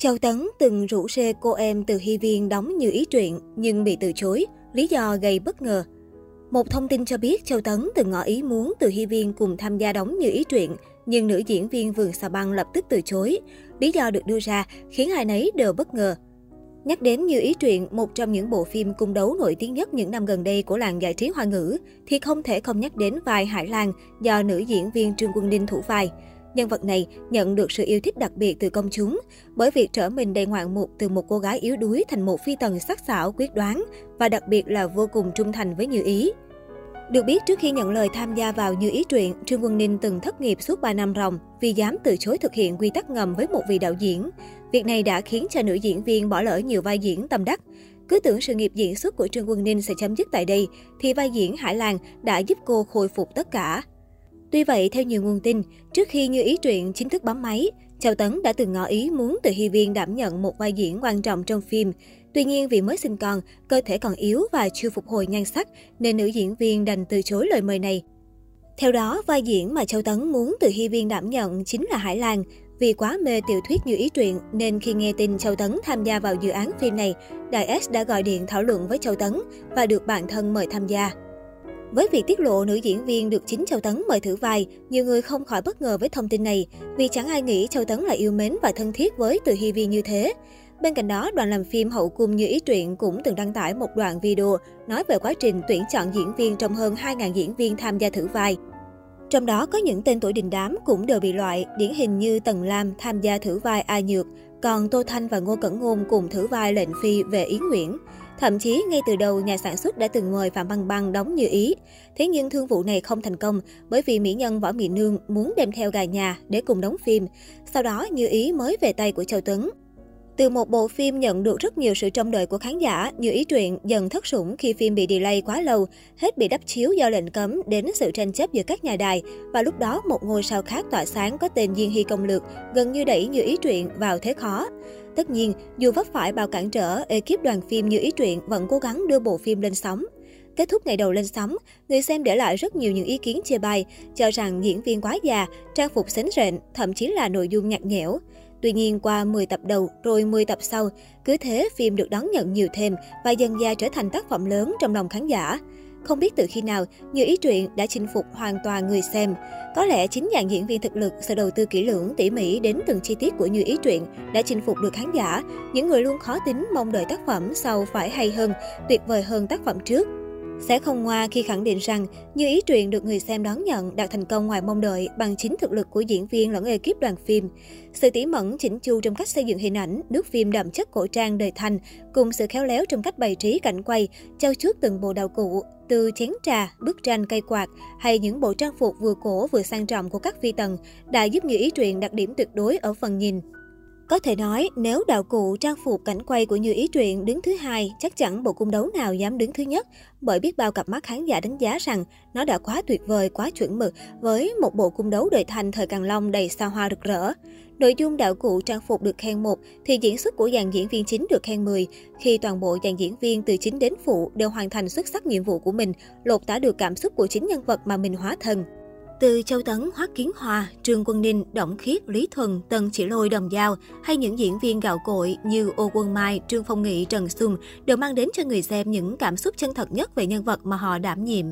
Châu Tấn từng rủ rê cô em từ Hy Viên đóng như ý truyện nhưng bị từ chối, lý do gây bất ngờ. Một thông tin cho biết Châu Tấn từng ngỏ ý muốn từ Hy Viên cùng tham gia đóng như ý truyện, nhưng nữ diễn viên Vườn Xà Băng lập tức từ chối. Lý do được đưa ra khiến ai nấy đều bất ngờ. Nhắc đến Như Ý Truyện, một trong những bộ phim cung đấu nổi tiếng nhất những năm gần đây của làng giải trí hoa ngữ, thì không thể không nhắc đến vai Hải Lan do nữ diễn viên Trương Quân Ninh thủ vai. Nhân vật này nhận được sự yêu thích đặc biệt từ công chúng bởi việc trở mình đầy ngoạn mục từ một cô gái yếu đuối thành một phi tần sắc sảo quyết đoán và đặc biệt là vô cùng trung thành với Như Ý. Được biết, trước khi nhận lời tham gia vào Như Ý truyện, Trương Quân Ninh từng thất nghiệp suốt 3 năm ròng vì dám từ chối thực hiện quy tắc ngầm với một vị đạo diễn. Việc này đã khiến cho nữ diễn viên bỏ lỡ nhiều vai diễn tâm đắc. Cứ tưởng sự nghiệp diễn xuất của Trương Quân Ninh sẽ chấm dứt tại đây, thì vai diễn Hải Lan đã giúp cô khôi phục tất cả. Tuy vậy, theo nhiều nguồn tin, trước khi Như Ý truyện chính thức bấm máy, Châu Tấn đã từng ngỏ ý muốn từ Hy Viên đảm nhận một vai diễn quan trọng trong phim. Tuy nhiên vì mới sinh con, cơ thể còn yếu và chưa phục hồi nhan sắc, nên nữ diễn viên đành từ chối lời mời này. Theo đó, vai diễn mà Châu Tấn muốn từ Hy Viên đảm nhận chính là Hải Lan. Vì quá mê tiểu thuyết như ý truyện, nên khi nghe tin Châu Tấn tham gia vào dự án phim này, Đại S đã gọi điện thảo luận với Châu Tấn và được bạn thân mời tham gia. Với việc tiết lộ nữ diễn viên được chính Châu Tấn mời thử vai, nhiều người không khỏi bất ngờ với thông tin này, vì chẳng ai nghĩ Châu Tấn lại yêu mến và thân thiết với Từ Hy Viên như thế. Bên cạnh đó, đoàn làm phim Hậu Cung Như Ý Truyện cũng từng đăng tải một đoạn video nói về quá trình tuyển chọn diễn viên trong hơn 2.000 diễn viên tham gia thử vai. Trong đó có những tên tuổi đình đám cũng đều bị loại, điển hình như Tần Lam tham gia thử vai A Nhược, còn Tô Thanh và Ngô Cẩn Ngôn cùng thử vai lệnh phi về Yến Nguyễn. Thậm chí ngay từ đầu nhà sản xuất đã từng mời Phạm Băng Băng đóng như ý. Thế nhưng thương vụ này không thành công bởi vì mỹ nhân Võ Mỹ Nương muốn đem theo gà nhà để cùng đóng phim. Sau đó như ý mới về tay của Châu Tuấn. Từ một bộ phim nhận được rất nhiều sự trông đợi của khán giả, như ý truyện dần thất sủng khi phim bị delay quá lâu, hết bị đắp chiếu do lệnh cấm đến sự tranh chấp giữa các nhà đài. Và lúc đó một ngôi sao khác tỏa sáng có tên Diên Hy Công Lược gần như đẩy như ý truyện vào thế khó. Tất nhiên, dù vấp phải bao cản trở, ekip đoàn phim như ý truyện vẫn cố gắng đưa bộ phim lên sóng. Kết thúc ngày đầu lên sóng, người xem để lại rất nhiều những ý kiến chê bai, cho rằng diễn viên quá già, trang phục xến rện, thậm chí là nội dung nhạt nhẽo. Tuy nhiên, qua 10 tập đầu rồi 10 tập sau, cứ thế phim được đón nhận nhiều thêm và dần dà trở thành tác phẩm lớn trong lòng khán giả. Không biết từ khi nào, nhiều ý truyện đã chinh phục hoàn toàn người xem. Có lẽ chính dàn diễn viên thực lực, sự đầu tư kỹ lưỡng, tỉ mỉ đến từng chi tiết của nhiều ý truyện đã chinh phục được khán giả. Những người luôn khó tính mong đợi tác phẩm sau phải hay hơn, tuyệt vời hơn tác phẩm trước. Sẽ không ngoa khi khẳng định rằng, như ý truyện được người xem đón nhận đạt thành công ngoài mong đợi bằng chính thực lực của diễn viên lẫn ekip đoàn phim. Sự tỉ mẩn chỉnh chu trong cách xây dựng hình ảnh, nước phim đậm chất cổ trang đời thành, cùng sự khéo léo trong cách bày trí cảnh quay, trao chuốt từng bộ đạo cụ, từ chén trà, bức tranh cây quạt hay những bộ trang phục vừa cổ vừa sang trọng của các phi tần đã giúp như ý truyện đạt điểm tuyệt đối ở phần nhìn. Có thể nói, nếu đạo cụ trang phục cảnh quay của Như Ý Truyện đứng thứ hai, chắc chắn bộ cung đấu nào dám đứng thứ nhất, bởi biết bao cặp mắt khán giả đánh giá rằng nó đã quá tuyệt vời, quá chuẩn mực với một bộ cung đấu đời thành thời Càng Long đầy sao hoa rực rỡ. Nội dung đạo cụ trang phục được khen một thì diễn xuất của dàn diễn viên chính được khen 10. Khi toàn bộ dàn diễn viên từ chính đến phụ đều hoàn thành xuất sắc nhiệm vụ của mình, lột tả được cảm xúc của chính nhân vật mà mình hóa thân. Từ Châu Tấn, Hoắc Kiến Hòa, Trương Quân Ninh, Động Khiết, Lý Thuần, Tân Chỉ Lôi, Đồng Giao hay những diễn viên gạo cội như Ô Quân Mai, Trương Phong Nghị, Trần Xuân đều mang đến cho người xem những cảm xúc chân thật nhất về nhân vật mà họ đảm nhiệm.